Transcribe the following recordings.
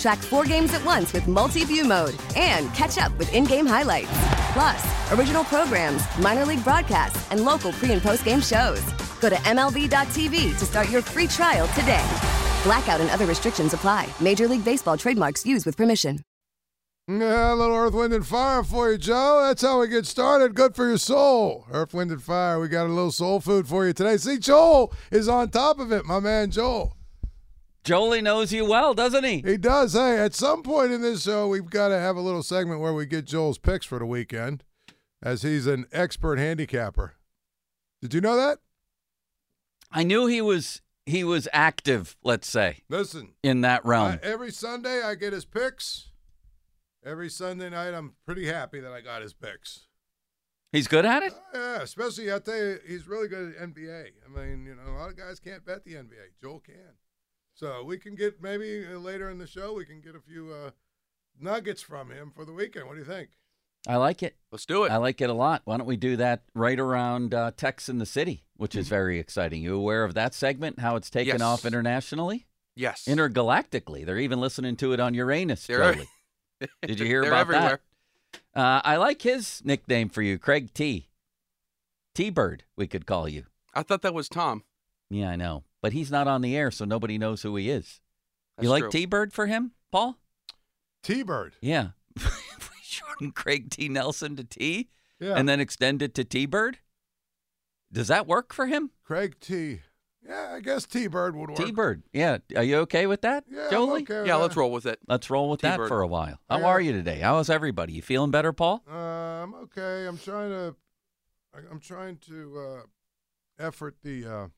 Track four games at once with multi view mode and catch up with in game highlights. Plus, original programs, minor league broadcasts, and local pre and post game shows. Go to MLB.tv to start your free trial today. Blackout and other restrictions apply. Major League Baseball trademarks used with permission. Yeah, a little Earth, Wind, and Fire for you, Joe. That's how we get started. Good for your soul. Earth, Wind, and Fire. We got a little soul food for you today. See, Joel is on top of it, my man, Joel. Jolie knows you well, doesn't he? He does. Hey, at some point in this show, we've got to have a little segment where we get Joel's picks for the weekend, as he's an expert handicapper. Did you know that? I knew he was he was active, let's say, Listen, in that realm. I, every Sunday I get his picks. Every Sunday night, I'm pretty happy that I got his picks. He's good at it? Oh, yeah, especially I tell you, he's really good at NBA. I mean, you know, a lot of guys can't bet the NBA. Joel can. So we can get maybe uh, later in the show we can get a few uh, nuggets from him for the weekend. What do you think? I like it. Let's do it. I like it a lot. Why don't we do that right around uh, Tex in the City, which is very exciting. You aware of that segment? How it's taken Yes. off internationally, yes. intergalactically? They're even listening to it on Uranus. They're- Did you hear about everywhere. that? Uh, I like his nickname for you, Craig T. T Bird, we could call you. I thought that was Tom. Yeah, I know, but he's not on the air, so nobody knows who he is. That's you like. T Bird for him, Paul? T Bird. Yeah. we shorten Craig T. Nelson to T Yeah. and then extend it to T Bird. Does that work for him? Craig T. Yeah, I guess T Bird would work. T Bird. Yeah. Are you okay with that, Yeah, I'm Jolie? okay with Yeah, that. let's roll with it. Let's roll with that T-Bird. for a while. How Yeah. are you today? How is everybody? You feeling better, Paul? Uh, I'm okay. I'm trying to. I- I'm trying to uh, effort the uh,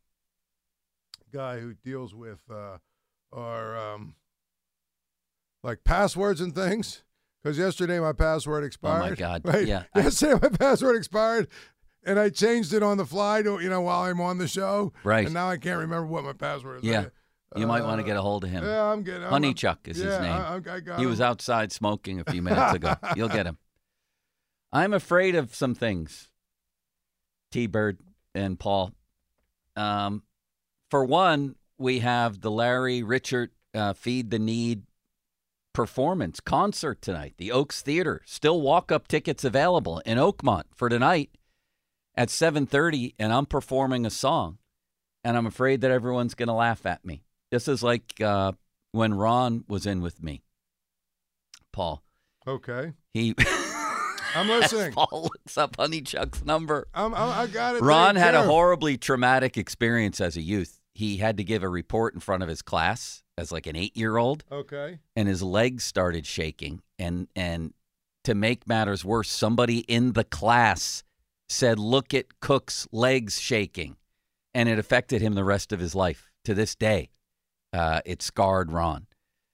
guy who deals with uh, our um, like passwords and things. Because yesterday my password expired. Oh, my God. Right? Yeah, I- Yesterday my password expired, and I changed it on the fly to you know while I'm on the show. Right. And now I can't remember what my password is. Yeah. You might want to Uh, get a hold of him. Yeah, I'm getting. I'm- Honey Chuck is his name. I, I- I got He was outside smoking a few minutes ago. You'll get him. I'm afraid of some things, T Bird and Paul. Um, for one, we have the Larry Richert uh, Feed the Need performance concert tonight, the Oaks Theater. Still walk up tickets available in Oakmont for tonight at 7:30 and I'm performing a song and I'm afraid that everyone's going to laugh at me. This is like uh, when Ron was in with me. Paul. Okay. He I'm listening. Paul looks up Honey Chuck's number. I'm, I'm, I got it. Ron had care a horribly traumatic experience as a youth. He had to give a report in front of his class as like an 8-year-old Okay. and his legs started shaking and and to make matters worse, somebody in the class said, "Look at Cook's legs shaking." And it affected him the rest of his life. To this day, uh, it scarred Ron.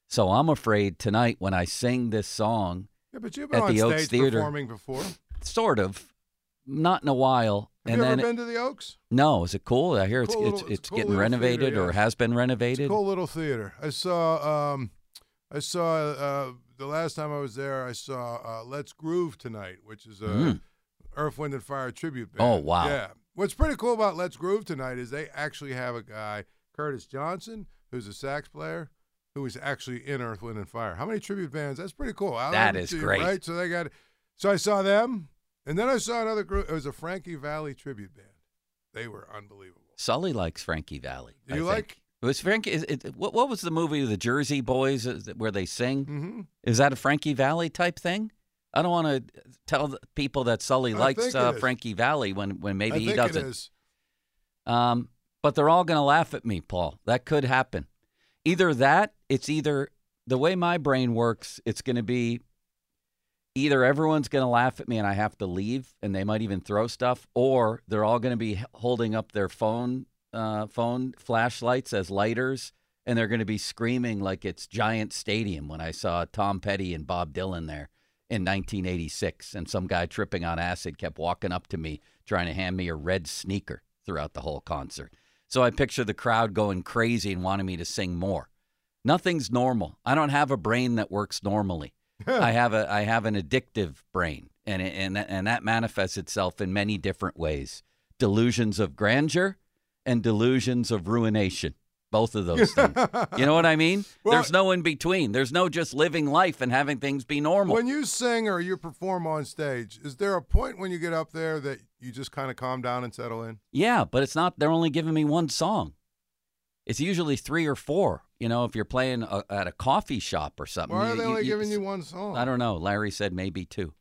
So I'm afraid tonight when I sing this song, Yeah, but you've been At on the Oaks stage Theater. performing before. Sort of, not in a while, you and ever then been to the Oaks? no, is it cool? I hear it's Cool it's little- it's, it's cool getting renovated theater, or has been It's a renovated. cool little theater. I saw. Um, I saw uh, the last time I was there. I saw uh, Let's Groove tonight, which is a Mm. Earth, Wind, and Fire tribute band. Oh, wow. Yeah. What's pretty cool about Let's Groove tonight is they actually have a guy, Curtis Johnson, who's a sax player, who is actually in Earth, Wind, and Fire. How many tribute bands? That's pretty cool. I That is great. right? So they got. So I saw them, and then I saw another group. It was a Frankie Valli tribute band. They were unbelievable. Sully likes Frankie Valli. Do I you think. like- It was Frankie? Is it, what, what was the movie, The Jersey Boys, where they sing? Mm-hmm. Is that a Frankie Valli type thing? I don't want to tell people that Sully I likes uh. Frankie Valli when, when maybe I he think doesn't. It is. Um, but they're all going to laugh at me, Paul. That could happen. Either that, it's either the way my brain works, it's going to be either everyone's going to laugh at me and I have to leave and they might even throw stuff or they're all going to be holding up their phone uh, phone flashlights as lighters and they're going to be screaming like it's Giant Stadium when I saw Tom Petty and Bob Dylan there in 1986 and some guy tripping on acid kept walking up to me trying to hand me a red sneaker throughout the whole concert. So I picture the crowd going crazy and wanting me to sing more. Nothing's normal. I don't have a brain that works normally. I have a I have an addictive brain, and and and that manifests itself in many different ways: delusions of grandeur and delusions of ruination. Both of those things. you know what I mean? Well- There's no in between. There's no just living life and having things be normal. When you sing or you perform on stage, is there a point when you get up there that you just kind of calm down and settle in? Yeah, but it's not. They're only giving me one song. It's usually three or four. You know, if you're playing a, at a coffee shop or something. Why are they you- only you- giving you one song? I don't know. Larry said maybe two,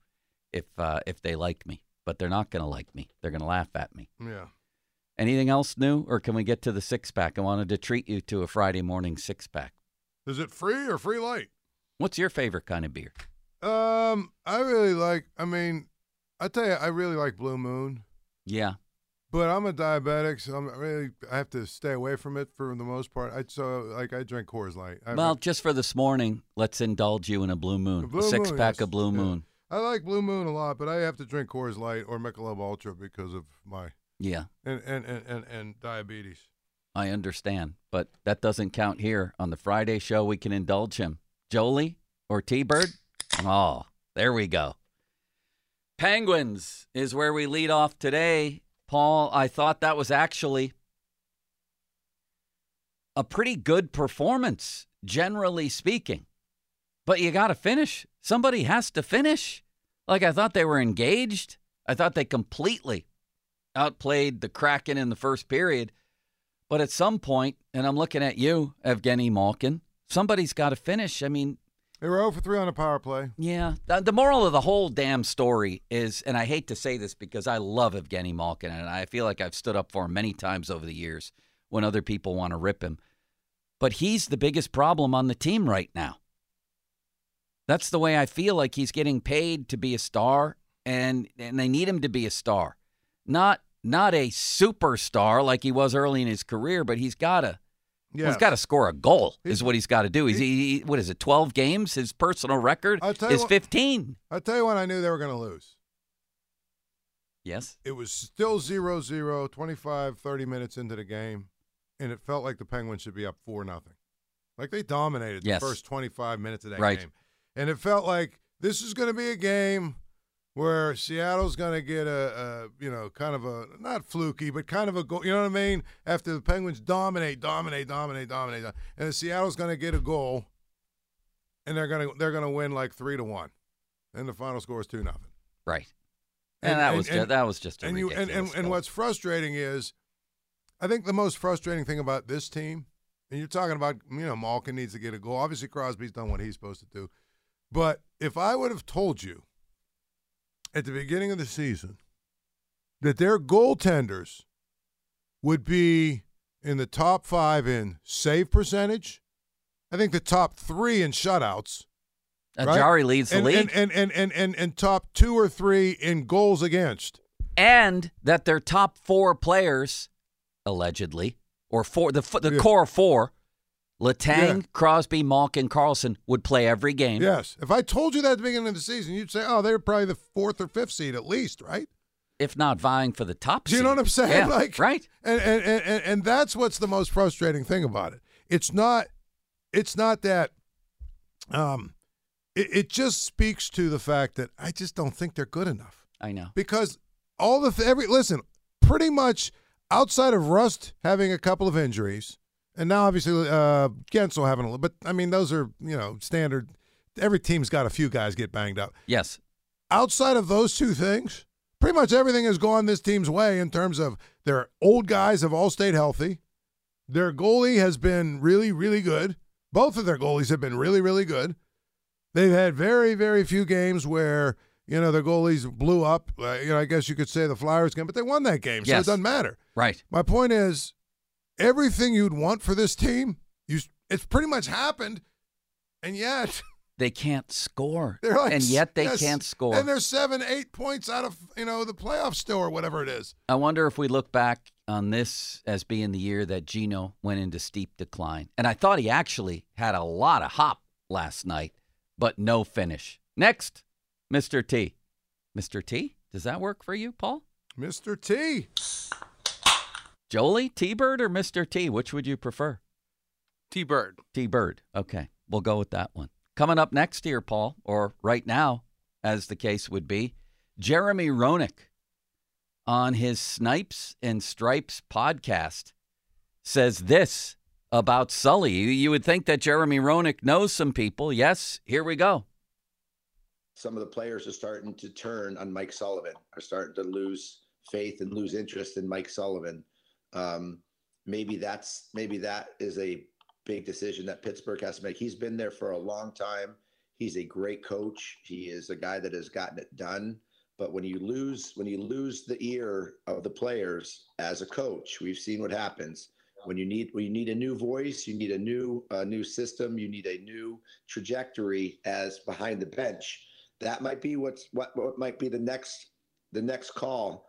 if uh, if they like me, but they're not going to like me. They're going to laugh at me. Yeah. Anything else new, or can we get to the six pack? I wanted to treat you to a Friday morning six pack. Is it free or free light? What's your favorite kind of beer? Um, I really like. I mean, I tell you, I really like Blue Moon, Yeah, but I'm a diabetic, so I'm really I have to stay away from it for the most part. I so like I drink Coors Light. I, well, just for this morning, let's indulge you in a Blue Moon, The Blue a six Moon, pack yes. of Blue Yeah. Moon. I like Blue Moon a lot, but I have to drink Coors Light or Michelob Ultra because of my Yeah, and and and and, and diabetes. I understand, but that doesn't count here on the Friday show. We can indulge him, Jolie or T Bird. Oh, there we go. Penguins is where we lead off today. Paul, I thought that was actually a pretty good performance, generally speaking. But you got to finish. Somebody has to finish. Like I thought they were engaged. I thought they completely outplayed the Kraken in the first period. But at some point, and I'm looking at you, Evgeny Malkin, somebody's got to finish. I mean, They were 0 for 3 on the power play. yeah. The, the moral of the whole damn story is, and I hate to say this because I love Evgeny Malkin, and I feel like I've stood up for him many times over the years when other people want to rip him. But he's the biggest problem on the team right now. That's the way I feel like he's getting paid to be a star, and and they need him to be a star, not not a superstar like he was early in his career, but he's got to Yeah. he's got to score a goal. Is what he's got to do. He's he, he- what is it? Twelve games. His personal record I'll tell you is what- fifteen. I'll tell you when I knew they were going to lose. Yes. It was still 0 0, 25, 30 minutes into the game, and it felt like the Penguins should be up 4 nothing. Like they dominated Yes. the first 25 minutes of that Right. game. And it felt like this is going to be a game where Seattle's going to get a, a, you know, kind of a, not fluky, but kind of a goal. You know what I mean? After the Penguins dominate, dominate, dominate, dominate, uh, and Seattle's going to get a goal, and they're going to they're going to win like three to one, and the final score is two nothing. Right. And, And- that and- was and- just, that was just a and you and, and, and what's frustrating is I think the most frustrating thing about this team, and you're talking about, you know, Malkin needs to get a goal. Obviously Crosby's done what he's supposed to do. But if I would have told you at the beginning of the season that their goaltenders would be in the top five in save percentage, I think the top three in shutouts. Uh, right? Jarry leads the and, league, And, and, and, and, and, and top two or three in goals against. and that their top four players, allegedly, or four the the Yeah. core four, Letang, Yeah. Crosby, Malkin, Karlsson would play every game. Yes. If I told you that at the beginning of the season, you'd say, oh, they're probably the fourth or fifth seed at least, right? if not vying for the top. Do you know what I'm saying? Yeah, like, right? And, and, and, and, and that's what's the most frustrating thing about it. It's not, it's not that, um, it, it just speaks to the fact that I just don't think they're good enough I know. because all the, th- every, listen, pretty much outside of Rust having a couple of injuries, and now obviously uh, Guentzel having a little, but I mean, those are, you know, standard. Every team's got a few guys get banged up. Yes. outside of those two things, pretty much everything has gone this team's way in terms of their old guys have all stayed healthy. Their goalie has been really, really good. Both of their goalies have been really, really good. They've had very, very few games where, you know, their goalies blew up. Uh, you know, I guess you could say the Flyers game, but they won that game, so Yes. it doesn't matter. Right. My point is, everything you'd want for this team, you it's pretty much happened, and yet They can't score. they're like and yet they yes, can't score. and they're seven, eight points out of you know the playoffs still or whatever it is. I wonder if we look back on this as being the year that Gino went into steep decline. And I thought he actually had a lot of hop last night, but no finish. Next, Mr. T. Mr. T? Does that work for you, Paul? Mr. T. Jolie, T Bird, or Mr. T? Which would you prefer? T Bird. T Bird. Okay, we'll go with that one. Coming up next here, Paul, or right now, as the case would be, Jeremy Roenick on his Snipes and Stripes podcast says this about Sully. You, you would think that Jeremy Roenick knows some people. Yes, here we go. some of the players are starting to turn on Mike Sullivan, are starting to lose faith and lose interest in Mike Sullivan. Um, maybe that's maybe that is a big decision that Pittsburgh has to make. He's been there for a long time. He's a great coach. He is a guy that has gotten it done. But when you lose when you lose the ear of the players as a coach, we've seen what happens. When you need when you need a new voice, you need a new uh, new system, you need a new trajectory as behind the bench that might be what's what, what might be the next the next call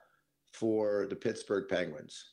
for the Pittsburgh Penguins.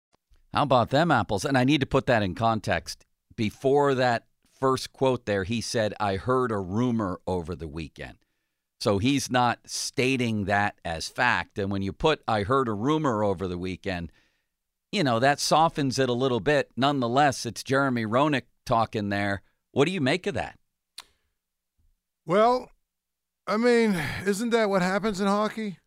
How about them apples? And I need to put that in context. Before that first quote there, he said, I heard a rumor over the weekend. So he's not stating that as fact. And when you put, I heard a rumor over the weekend, you know, that softens it a little bit. Nonetheless, it's Jeremy Roenick talking there. What do you make of that? Well, I mean, isn't that what happens in hockey?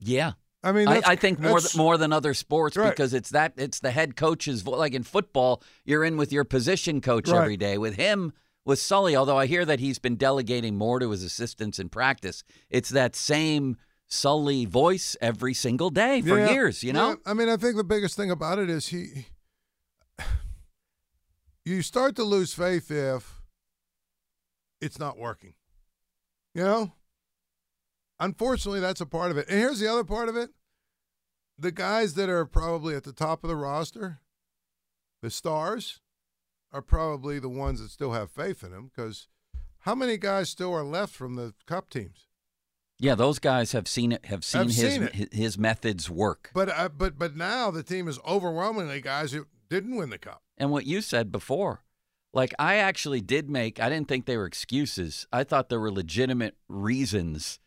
Yeah. I mean, I, I think more th- more than other sports Right. because it's that it's the head coach's like in football you're in with your position coach Right. every day with him with Sully although I hear that he's been delegating more to his assistants in practice it's that same Sully voice every single day for Yeah, years you know yeah. I mean, I think the biggest thing about it is he. You start to lose faith if it's not working. You know? Unfortunately, that's a part of it. And here's the other part of it the guys that are probably at the top of the roster, the stars, are probably the ones that still have faith in him because how many guys still are left from the cup teams? yeah those guys have seen it have seen his seen his his methods work But uh, but but now the team is overwhelmingly guys who didn't win the cup. And what you said before, like I actually did make, I didn't think they were excuses. I thought there were legitimate reasons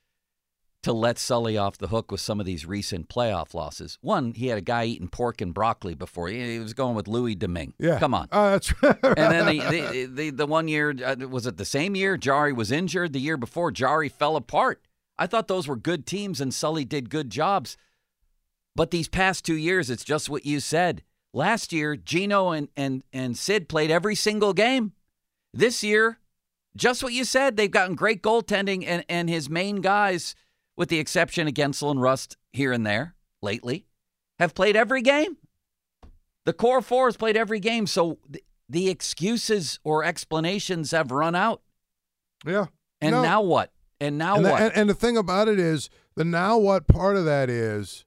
to let Sully off the hook with some of these recent playoff losses. One, he had a guy eating pork and broccoli before. He he was going with Louis Domingue. Yeah, Come on. Oh, that's right. and then the, the, the, the one year, uh, was it the same year? Jarry was injured. The year before, Jarry fell apart. I thought those were good teams and Sully did good jobs. But these past two years, it's just what you said. Last year, Gino and, and, and Sid played every single game. This year, just what you said. They've gotten great goaltending, and, and his main guys, with the exception of Guentzel and Rust here and there lately, have played every game. The core four has played every game. So th- the excuses or explanations have run out. yeah. And No. now what? And now and, the, what? and, and the thing about it is, the now what part of that is,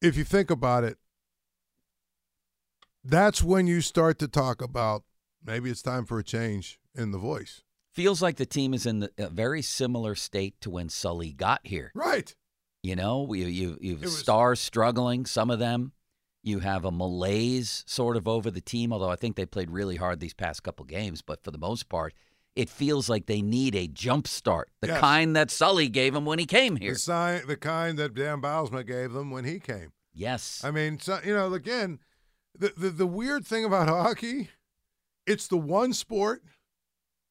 if you think about it, that's when you start to talk about maybe it's time for a change in the voice. Feels like the team is in the, a very similar state to when Sully got here. Right. You know, you you you've was- stars struggling, some of them, You have a malaise sort of over the team, although I think they played really hard these past couple games. But for the most part, it feels like they need a jump start, the Yes. kind that Sully gave them when he came here. The, sign, the kind that Dan Bylsma gave them when he came. Yes. I mean, so, you know, again, the, the the weird thing about hockey, it's the one sport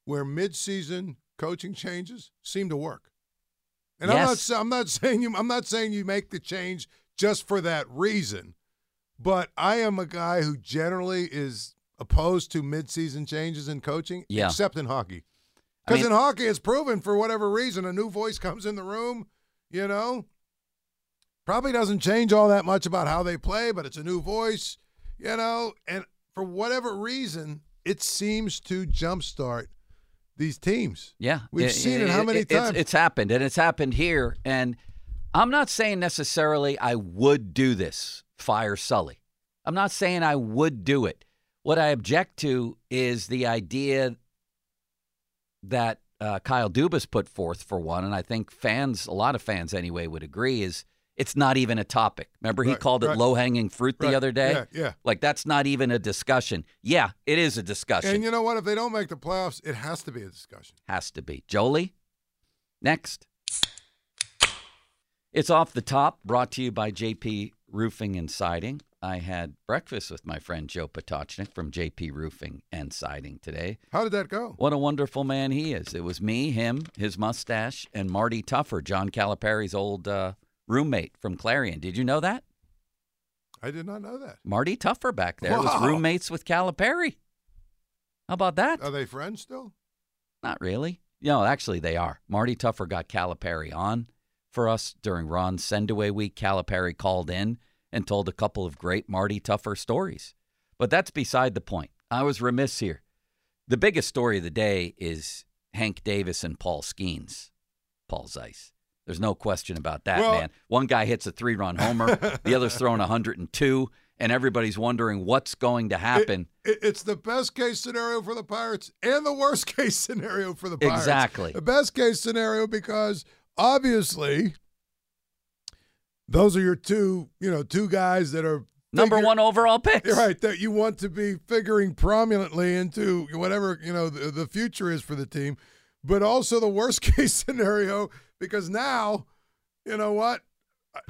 where midseason coaching changes seem to work. And I'm not I'm not saying you I'm not saying you make the change just for that reason, but I am a guy who generally is opposed to midseason changes in coaching, Yeah. except in hockey. I Because mean- in hockey, it's proven for whatever reason, a new voice comes in the room, you know, probably doesn't change all that much about how they play, but it's a new voice, you know, and for whatever reason, it seems to jumpstart these teams. Yeah, We've seen it how many it's- times? It's happened, and it's happened here. And I'm not saying necessarily I would do this, fire Sully. I'm not saying I would do it. What I object to is the idea that uh, Kyle Dubas put forth, for one, and I think fans, a lot of fans anyway, would agree, is it's not even a topic. Remember, he Right, called it right. low hanging fruit the Right, other day? yeah, yeah. Like, that's not even a discussion. Yeah, it is a discussion. And you know what? If they don't make the playoffs, it has to be a discussion. Has to be. Jolie, next. It's off the top, brought to you by JP Roofing and Siding. I had breakfast with my friend Joe Potochnik from JP Roofing and Siding today. How did that go? What a wonderful man he is. It was me, him, his mustache, and Marty Tuffer, John Calipari's old uh, roommate from Clarion. Did you know that? I did not know that. Marty Tuffer back there was roommates with Calipari. How about that? Are they friends still? Not really. No, actually, they are. Marty Tuffer got Calipari on for us during Ron's send-away week. Calipari called in and told a couple of great Marty Tuffer stories. But that's beside the point. I was remiss here. The biggest story of the day is Hank Davis and Paul Skenes. Paul Zeiss. There's no question about that, Well- man. One guy hits a three-run homer, the other's throwing 102, and everybody's wondering what's going to happen. It, it's the best case scenario for the Pirates and the worst case scenario for the Pirates. Exactly. The best case scenario because obviously those are your two, you know, two guys that are Number figure- one overall picks. You're right that you want to be figuring prominently into whatever you know the, the future is for the team, but also the worst case scenario because now, you know what,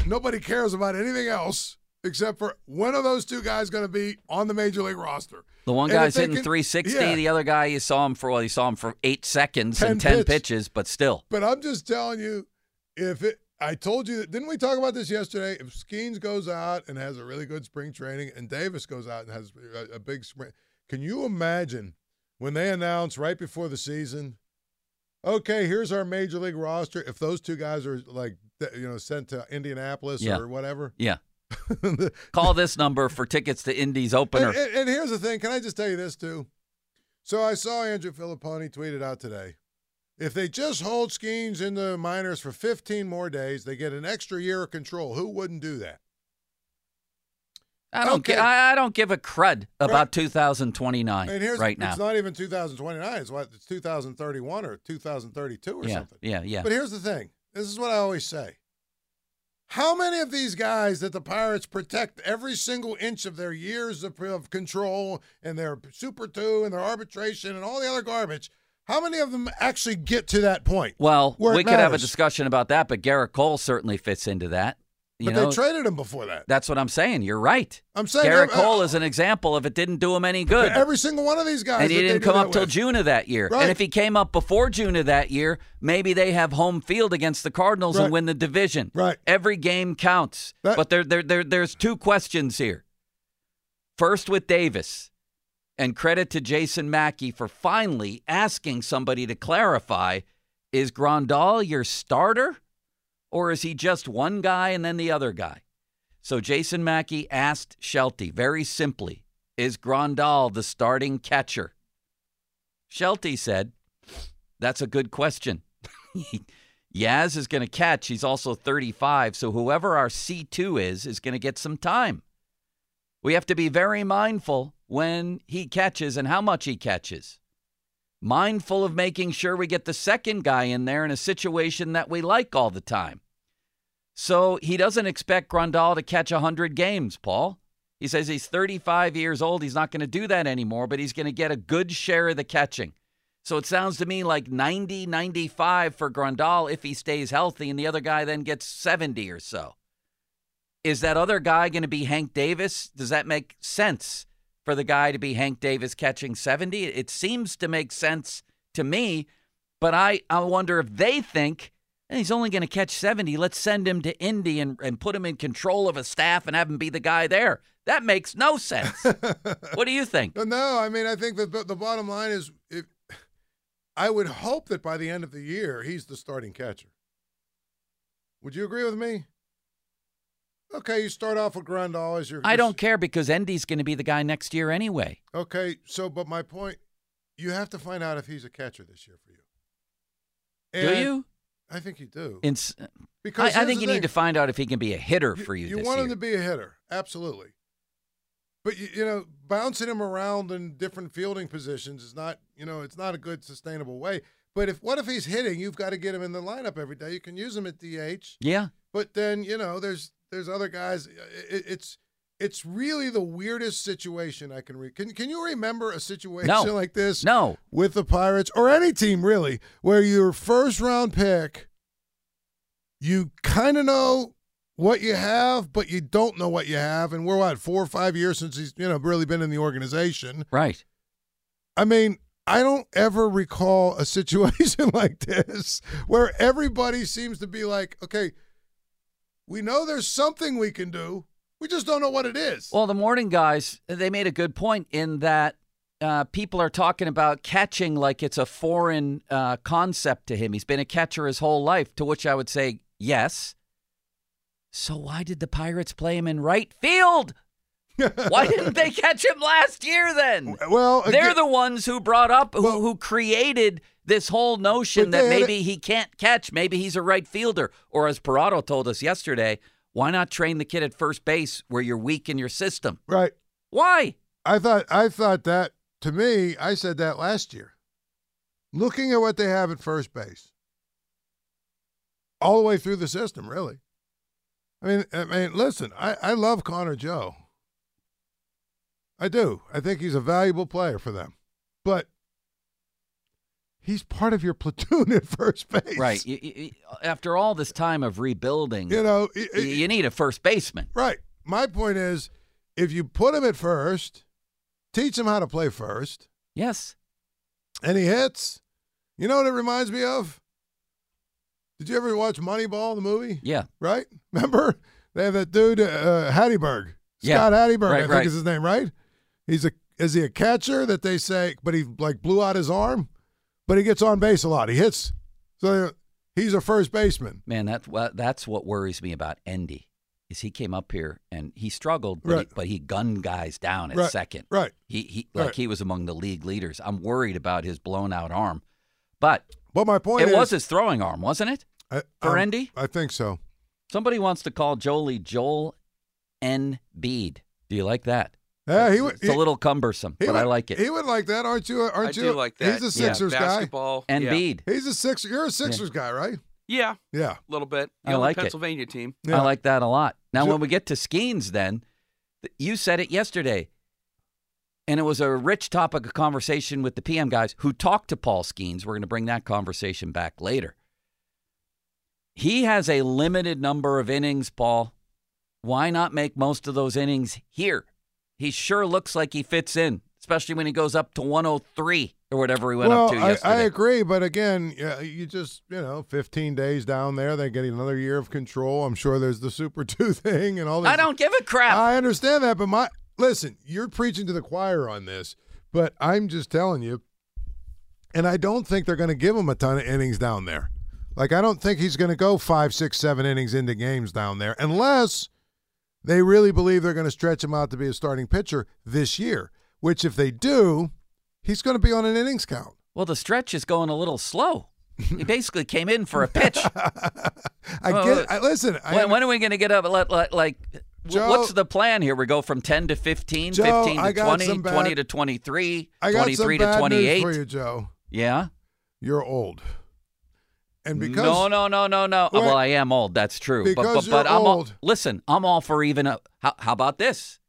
nobody cares about anything else except for when are those two guys going to be on the major league roster? The one guy's hitting can- 360. yeah. The other guy, you saw him for well, you saw him for eight seconds 10 and 10 pitch. pitches, but still. But I'm just telling you, if it, I told you that, didn't we talk about this yesterday? If Skenes goes out and has a really good spring training, and Davis goes out and has a, a big spring, can you imagine when they announce right before the season? Okay, here's our major league roster. If those two guys are like, you know, sent to Indianapolis Yeah. or whatever, Yeah. Call this number for tickets to Indy's opener. And, and- and here's the thing. Can I just tell you this too? So I saw Andrew Fillipponi tweeted out today. If they just hold Skenes in the minors for 15 more days, they get an extra year of control. Who wouldn't do that? I don't. okay. I, I don't give a crud about Right. 2029 And here's right now. it's not even 2029. It's what it's 2031 or 2032 or yeah, something. yeah, yeah. But here's the thing. This is what I always say. How many of these guys that the Pirates protect every single inch of their years of, of control and their Super 2 and their arbitration and all the other garbage, how many of them actually get to that point? well, we could have a discussion about that, but Gerrit Cole certainly fits into that. You but know, they traded him before that. that's what I'm saying. You're right. I'm saying Gerrit uh, Cole is an example of it didn't do him any good. Every single one of these guys. and he didn't come up till. June of that year. Right. And if he came up before June of that year, maybe they have home field against the Cardinals Right. and win the division. Right. Every game counts. That- but there, there, there, there's two questions here. First with Davis, and credit to Jason Mackey for finally asking somebody to clarify: Is Grandal your starter, or is he just one guy and then the other guy? So Jason Mackey asked Shelty very simply, is Grandal the starting catcher? Shelty said, That's a good question. Yaz is going to catch. He's also 35, so whoever our C2 is, is going to get some time. We have to be very mindful when he catches and how much he catches. Mindful of making sure we get the second guy in there in a situation that we like all the time. So he doesn't expect Grandal to catch 100 games, Paul. He says he's 35 years old. He's not going to do that anymore, but he's going to get a good share of the catching. So it sounds to me like 90, 95 for Grandal if he stays healthy, and the other guy then gets 70 or so. Is that other guy going to be Hank Davis? Does that make sense for the guy to be Hank Davis catching 70? It seems to make sense to me, but I, I wonder if they think "Eh, he's only going to catch 70. Let's send him to Indy and, and put him in control of a staff and have him be the guy there. That makes no sense. what do you think? No, I mean, I think that the, the bottom line is, if, I would hope that by the end of the year he's the starting catcher. Would you agree with me? Okay, you start off with Grandal as your. I don't care because Endy's going to be the guy next year anyway. Okay, so but my point, you have to find out if he's a catcher this year for you. do you? I think you do. In, uh, Because I, I think you thing. need to find out if he can be a hitter for you. You want year. him to be a hitter, absolutely. But you, you know, bouncing him around in different fielding positions is not, you know, it's not a good sustainable way. But if what if he's hitting? You've got to get him in the lineup every day. You can use him at DH, Yeah. but then you know, there's there's other guys. It, it's it's really the weirdest situation I can read. Can can you remember a situation No. like this? No. with the Pirates or any team really, where your first round pick, you kind of know what you have, but you don't know what you have. And we're what four or five years since he's you know really been in the organization. Right. I mean, I don't ever recall a situation like this where everybody seems to be like, okay, we know there's something we can do. We just don't know what it is. Well, the morning guys, they made a good point in that uh, people are talking about catching like it's a foreign uh, concept to him. He's been a catcher his whole life, to which I would say, yes. So why did the Pirates play him in right field? Why didn't they catch him last year then? well, They're the ones who brought up, who, Well- who created this whole notion that maybe he can't catch, maybe he's a right fielder. Or as Parado told us yesterday, why not train the kid at first base where you're weak in your system? right. Why? I thought I thought that to me, I said that last year. Looking at what they have at first base, all the way through the system, really. I mean, I mean, listen, I, I love Connor Joe. I do. I think he's a valuable player for them, but he's part of your platoon at first base, Right. You, you, after all this time of rebuilding, You know, it- you need a first baseman. Right. My point is, if you put him at first, teach him how to play first, Yes. and he hits. You know what it reminds me of? Did you ever watch Moneyball, the movie? Yeah. Right? Remember? They have that dude, uh, Hattie Yeah. Scott Hattie I think right. is his name, right? He's a is he a catcher that they say, but he like blew out his arm, but he gets on base a lot. He hits, so he's a first baseman. Man, that, well, that's what worries me about Endy. Is he came up here and he struggled, but, he, but he gunned guys down at Right, second. right. He, he like Right. he was among the league leaders. I'm worried about his blown out arm, but But my point it is, was his throwing arm, wasn't it? I, for um, Endy? I think so. Somebody wants to call Jolie Joel N. Bede. Do you like that? Yeah, he would. it's a little cumbersome, he but I like it. He would like that, aren't you? Aren't I you? do like that. He's a Yeah. Sixers guy. Basketball. and yeah. Bede. He's a Sixer. You're a Sixers guy, right? Yeah, Yeah. a little bit. I The only like it. Pennsylvania team. Yeah. I like that a lot. Now, Jo- when we get to Skenes, then you said it yesterday, and it was a rich topic of conversation with the PM guys who talked to Paul Skenes. We're going to bring that conversation back later. He has a limited number of innings, Paul. Why not make most of those innings here? He sure looks like he fits in, especially when he goes up to 103 or whatever he went well, up to I, yesterday. I agree, but again, yeah, you just you know, 15 days down there, they're getting another year of control. I'm sure there's the Super Two thing and all. that. I don't give a crap. I understand that, but my listen, you're preaching to the choir on this, but I'm just telling you, and I don't think they're going to give him a ton of innings down there. Like I don't think he's going to go five, six, seven innings into games down there, unless they really believe they're going to stretch him out to be a starting pitcher this year. Which, if they do, he's going to be on an innings count. well, the stretch is going a little slow. He basically came in for a pitch. I Well, get. I, listen, I when, when are we going to get up? Let, let, like, Joe- what's the plan here? We go from 10 to 15, Joe, 15 to got 20, bad- 20 to 23, I got 23 some to 28. news for you, Joe. Yeah? You're old, and because no, no, no, no, uh, no. Wait. well, I am old. That's true. but Because but, but you're I'm all, old. listen. I'm all for even. A, how, how about this?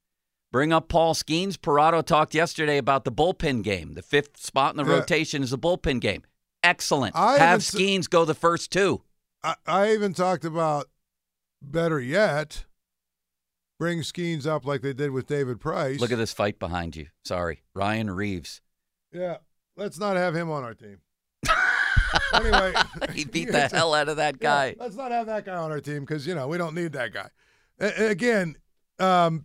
Bring up Paul Skenes. Parado talked yesterday about the bullpen game. The fifth spot in the Yeah. rotation is a bullpen game. Excellent. I Have Skenes go the first two. I, I even talked about better yet, bring Skenes up like they did with David Price. Look at this fight behind you. Sorry. Ryan Reaves. Yeah, let's not have him on our team. Anyway, He beat the hell out of that Yeah, guy. let's not have that guy on our team because you know we don't need that guy. A- a- again, um,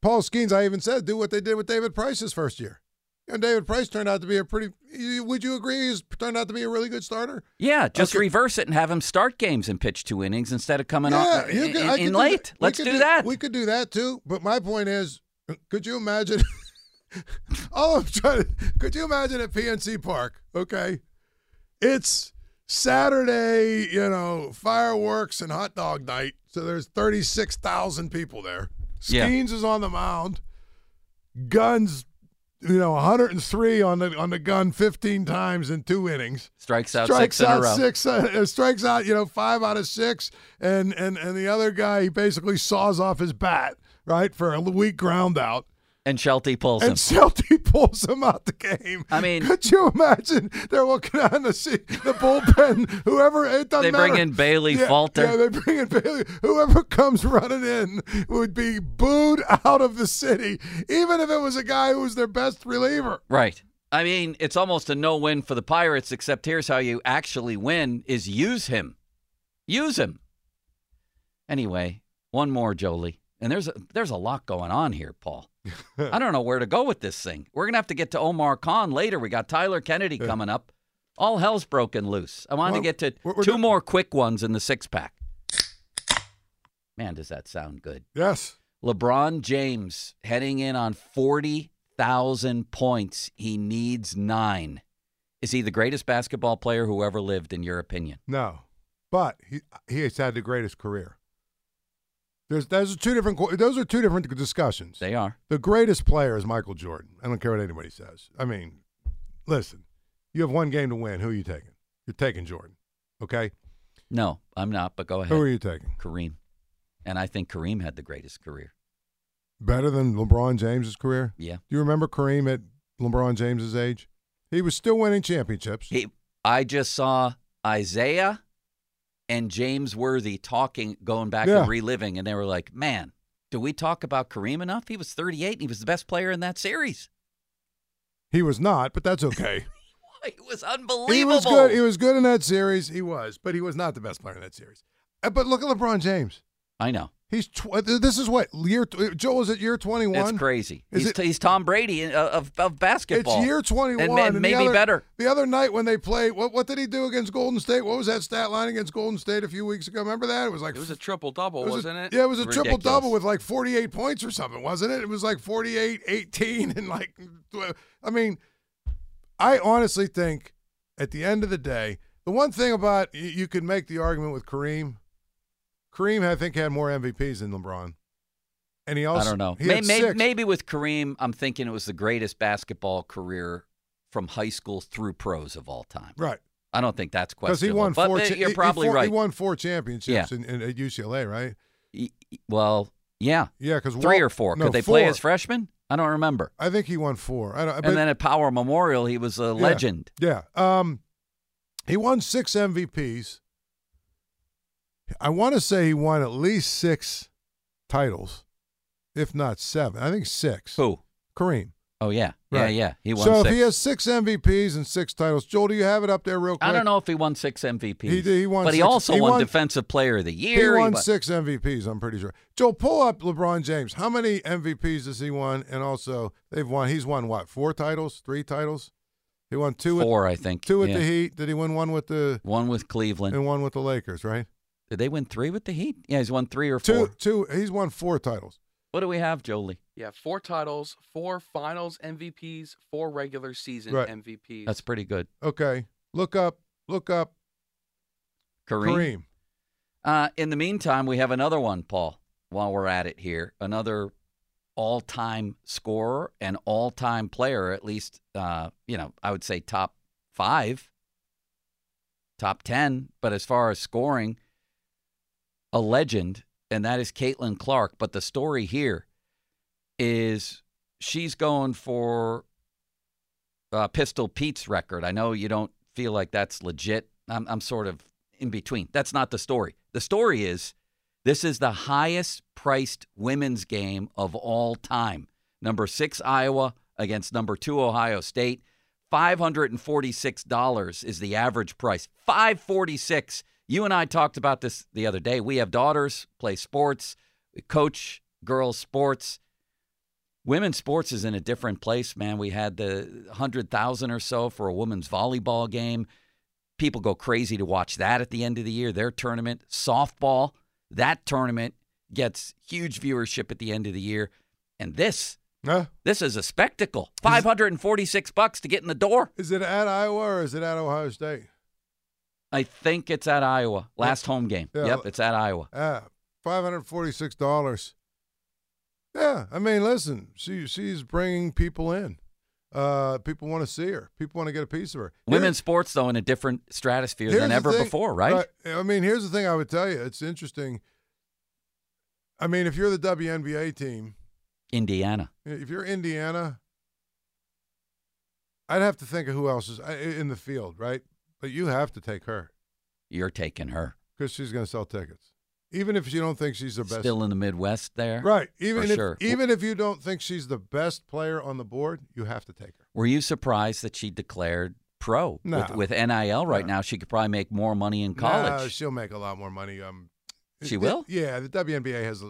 Paul Skenes, I even said do what they did with David Price's first year. And David Price turned out to be a pretty. Would you agree? He's turned out to be a really good starter. Yeah, just Okay. reverse it and have him start games and pitch two innings instead of coming yeah, on you in, could- in could do late. that. We Let's could do, that. We could do that too. But my point is, could you imagine? all I'm trying to. Could you imagine at PNC Park? Okay, it's Saturday. You know, fireworks and hot dog night. So there's thirty six thousand people there. Yeah. Skenes is on the mound. Guns. You know, 103 on the on the gun, 15 times in two innings Strikes out strikes six in out a row. six, uh, strikes out, you know, five out of six, and and and the other guy he basically saws off his bat right for a weak ground out, And Shelty pulls him. and Celtic pulls him out the game. I mean- could you imagine? They're looking on the see the bullpen. Whoever it doesn't They bring matter. in Bailey yeah, Falter. Yeah, they bring in Bailey. Whoever comes running in would be booed out of the city, even if it was a guy who was their best reliever. Right. I mean, it's almost a no-win for the Pirates, except here's how you actually win is use him. Use him. Anyway, one more, Jolie. And there's a, there's a lot going on here, Paul. I don't know where to go with this thing. We're going to have to get to Omar Khan later. We got Tyler Kennedy coming up. All hell's broken loose. I want Well, to get to we're- we're 2 do- more quick ones in the six-pack. Man, does that sound good. Yes. LeBron James heading in on 40,000 points. He needs nine. Is he the greatest basketball player who ever lived, in your opinion? No, but he he has had the greatest career. There's those are two different those are two different discussions. They are. The greatest player is Michael Jordan. I don't care what anybody says. I mean, listen, you have one game to win. Who are you taking? You're taking Jordan. Okay, No, I'm not, but go ahead. who are you taking? Kareem. And I think Kareem had the greatest career. Better than LeBron James's career? Yeah. Do you remember Kareem at LeBron James's age? He was still winning championships. He, I just saw Isaiah and James Worthy talking, going back Yeah. and reliving, and they were like, man, do we talk about Kareem enough? He was 38 and he was the best player in that series. He was not, but that's okay. It was unbelievable. He was good. He was good in that series. He was, but he was not the best player in that series. Uh, But look at LeBron James. I know. He's tw- uh, this is what year uh, Joel is it year twenty one? It's crazy. Is He's, it- he's Tom Brady uh, of, of basketball. It's year twenty one, And, one, and maybe the other, better. The other night when they played, what what did he do against Golden State? What was that stat line against Golden State a few weeks ago? Remember that? It was like It was a triple double, was wasn't it? Yeah, it was a triple double with like forty eight points or something, wasn't it? It was like 48, 18, and like, I mean, I honestly think at the end of the day, the one thing about you, you could make the argument with Kareem. Kareem, I think, had more MVPs than LeBron, and he also I don't know. May, may, maybe with Kareem, I'm thinking it was the greatest basketball career from high school through pros of all time. right. I don't think that's Because he won four. uh, cha- you're he- he probably right. He won four championships Yeah. in, in, at UCLA, right? Y- y- well, yeah, Yeah, because three or four. No, Could they play as freshmen? I don't remember. I think he won four. I don't. but- and then at Power Memorial, he was a Yeah. legend. Yeah. Um, he won six MVPs. I want to say he won at least six titles, if not seven. I think six. Who? Kareem. Oh yeah, yeah, Right. yeah. He won so six. if he has six MVPs and six titles, Joel, do you have it up there real quick? I don't know if he won six MVPs. He he won but he six- also he won, won- Defensive Player of the He Year. won won- six MVPs. I'm pretty sure. Joel, pull up LeBron James. How many MVPs does he won? And also, they've won. He's won what? Four titles? Three titles? He won two. with- Four, I think. Two with yeah. the Heat. Did he win one with the One with Cleveland. and one with the Lakers? Right. Did they win three with the Heat? Yeah, he's won three or Two. four. Two. He's won four titles. What do we have, Jolie? Yeah, four titles, four finals MVPs, four regular season Right. MVPs. That's pretty good. Okay. Look up. Look up. Kareem. Kareem. Uh, in the meantime, we have another one, Paul, while we're at it here. Another all time scorer and all time player, at least, uh, you know, I would say top five, top 10. But as far as scoring, a legend, and that is Caitlin Clark. But the story here is she's going for uh, Pistol Pete's record. I know you don't feel like that's legit. I'm, I'm sort of in between. That's not the story. The story is this is the highest priced women's game of all time. Number six, Iowa against number two, Ohio State. $546 is the average price. 546. You and I talked about this the other day. We have daughters, play sports, coach girls sports. Women's sports is in a different place, man. We had the 100,000 or so for a women's volleyball game. People go crazy to watch that at the end of the year, their tournament. Softball, that tournament gets huge viewership at the end of the year. And this, this is a spectacle. 546 bucks to get in the door. Is it at Iowa or is it at Ohio State? I think it's at Iowa. Last home game. Yeah. Yep, it's at Iowa. Ah, five hundred forty-six dollars. Yeah, I mean, listen, she she's bringing people in. Uh, people want to see her. People want to get a piece of her. Women's sports, though, in a different stratosphere than ever thing- before, right? I mean, here's the thing I would tell you. It's interesting. I mean, if you're the WNBA team, Indiana. if you're Indiana, I'd have to think of who else is in the field, right? But you have to take her You're taking her. because she's going to sell tickets, even if you don't think she's the best. Still in the Midwest there. Right. Even if sure. even if you don't think she's the best player on the board, you have to take her. Were you surprised that she declared pro? No. With, with NIL right No. now, she could probably make more money in college. Nah, she'll make a lot more money. Um, She it- will? Yeah, the WNBA has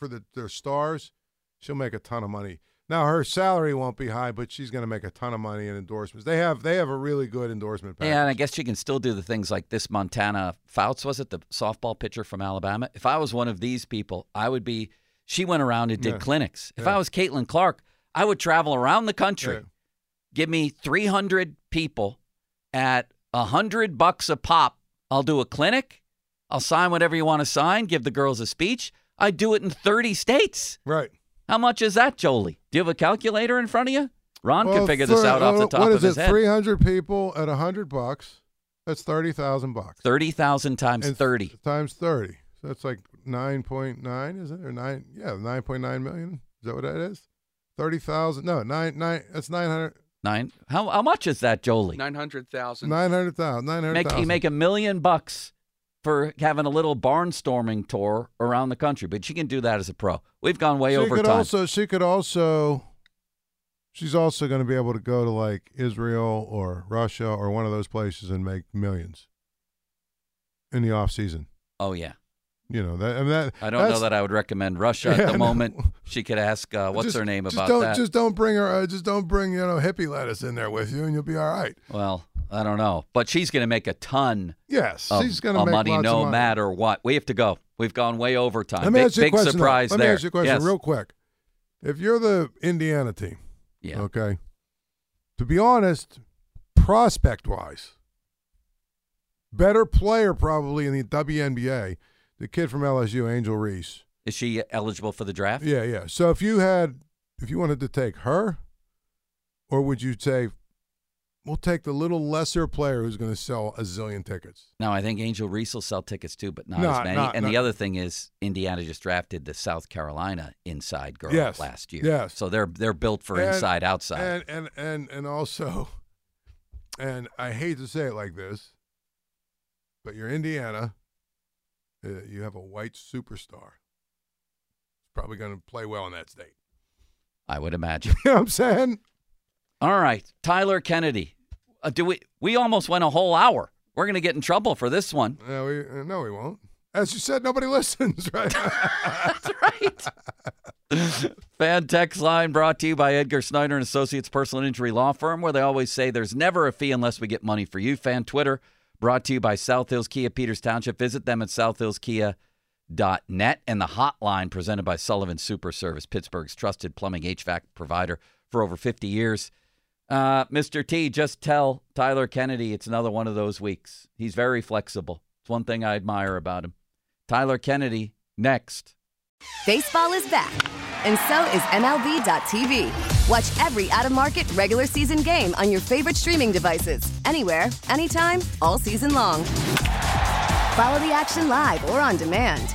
for the their stars, she'll make a ton of money. Now her salary won't be high, but she's going to make a ton of money in endorsements. They have they have a really good endorsement package. yeah, and I guess she can still do the things like this Montana Fouts, was it? The softball pitcher from Alabama. If I was one of these people, I would be. She went around and did Yeah. clinics. If Yeah. I was Caitlin Clark, I would travel around the country. Yeah. Give me 300 people at a 100 bucks a pop. I'll do a clinic. I'll sign whatever you want to sign, give the girls a speech. I'd do it in 30 states. Right. How much is that, Jolie? Do you have a calculator in front of you? Ron Well, can figure this thir- out off the top What of is his it? head. Three hundred people at a hundred bucks. That's thirty thousand bucks. 30,000 times And 30. times thirty. So that's like nine point nine, is it? Or nine? Yeah, nine point nine million. Is that what that is? Thirty thousand? No, nine nine. That's nine hundred. Nine. How, how much is that, Jolie? 900,000. Nine hundred thousand. Nine hundred Make, thousand. you make a million bucks for having a little barnstorming tour around the country, but she can do that as a pro. We've gone way she over could time. also. She could also. She's also going to be able to go to like Israel or Russia or one of those places and make millions in the off season. oh, yeah. You know that. I, mean, that, I don't know that I would recommend Russia Yeah, at the no. moment. She could ask, uh, what's Just- her name just about don't, that? Just don't bring her. Uh, just don't bring you know hippie lettuce in there with you, and you'll be all right. Well, I don't know. But she's going to make a ton Yes, of, she's going to make money no of money. matter what. We have to go. We've gone way over time. Let me big ask you a question. surprise Let there. me ask you a question Yes. real quick. If you're the Indiana team, Yeah. okay, to be honest, prospect wise, better player probably in the WNBA, the kid from LSU, Angel Reese. Is she eligible for the draft? Yeah, yeah. So if you had, if you wanted to take her, or would you say, we'll take the little lesser player who's going to sell a zillion tickets? No, I think Angel Reese will sell tickets too, but not, Not- as many. not- and the other thing is, Indiana just drafted the South Carolina inside girl Yes, last year. yes. So they're they're built for And- inside outside. And and and and also, and I hate to say it like this, but you're Indiana. Uh, you have a white superstar. It's probably going to play well in that state. I would imagine. You know what I'm saying? All right, Tyler Kennedy. Uh, do we? We almost went a whole hour. We're going to get in trouble for this one. No, we uh, no, we won't. As you said, nobody listens, right? That's right. Fan text line brought to you by Edgar Snyder and Associates Personal Injury Law Firm, where they always say there's never a fee unless we get money for you. Fan Twitter brought to you by South Hills Kia Peters Township. Visit them at southhillskia.net and the hotline presented by Sullivan Super Service, Pittsburgh's trusted plumbing HVAC provider for over 50 years. Uh, Mr. T, just tell Tyler Kennedy it's another one of those weeks. He's very flexible. It's one thing I admire about him. Tyler Kennedy, next. Baseball is back, and so is MLB.tv. Watch every out of market regular season game on your favorite streaming devices, anywhere, anytime, all season long. Follow the action live or on demand.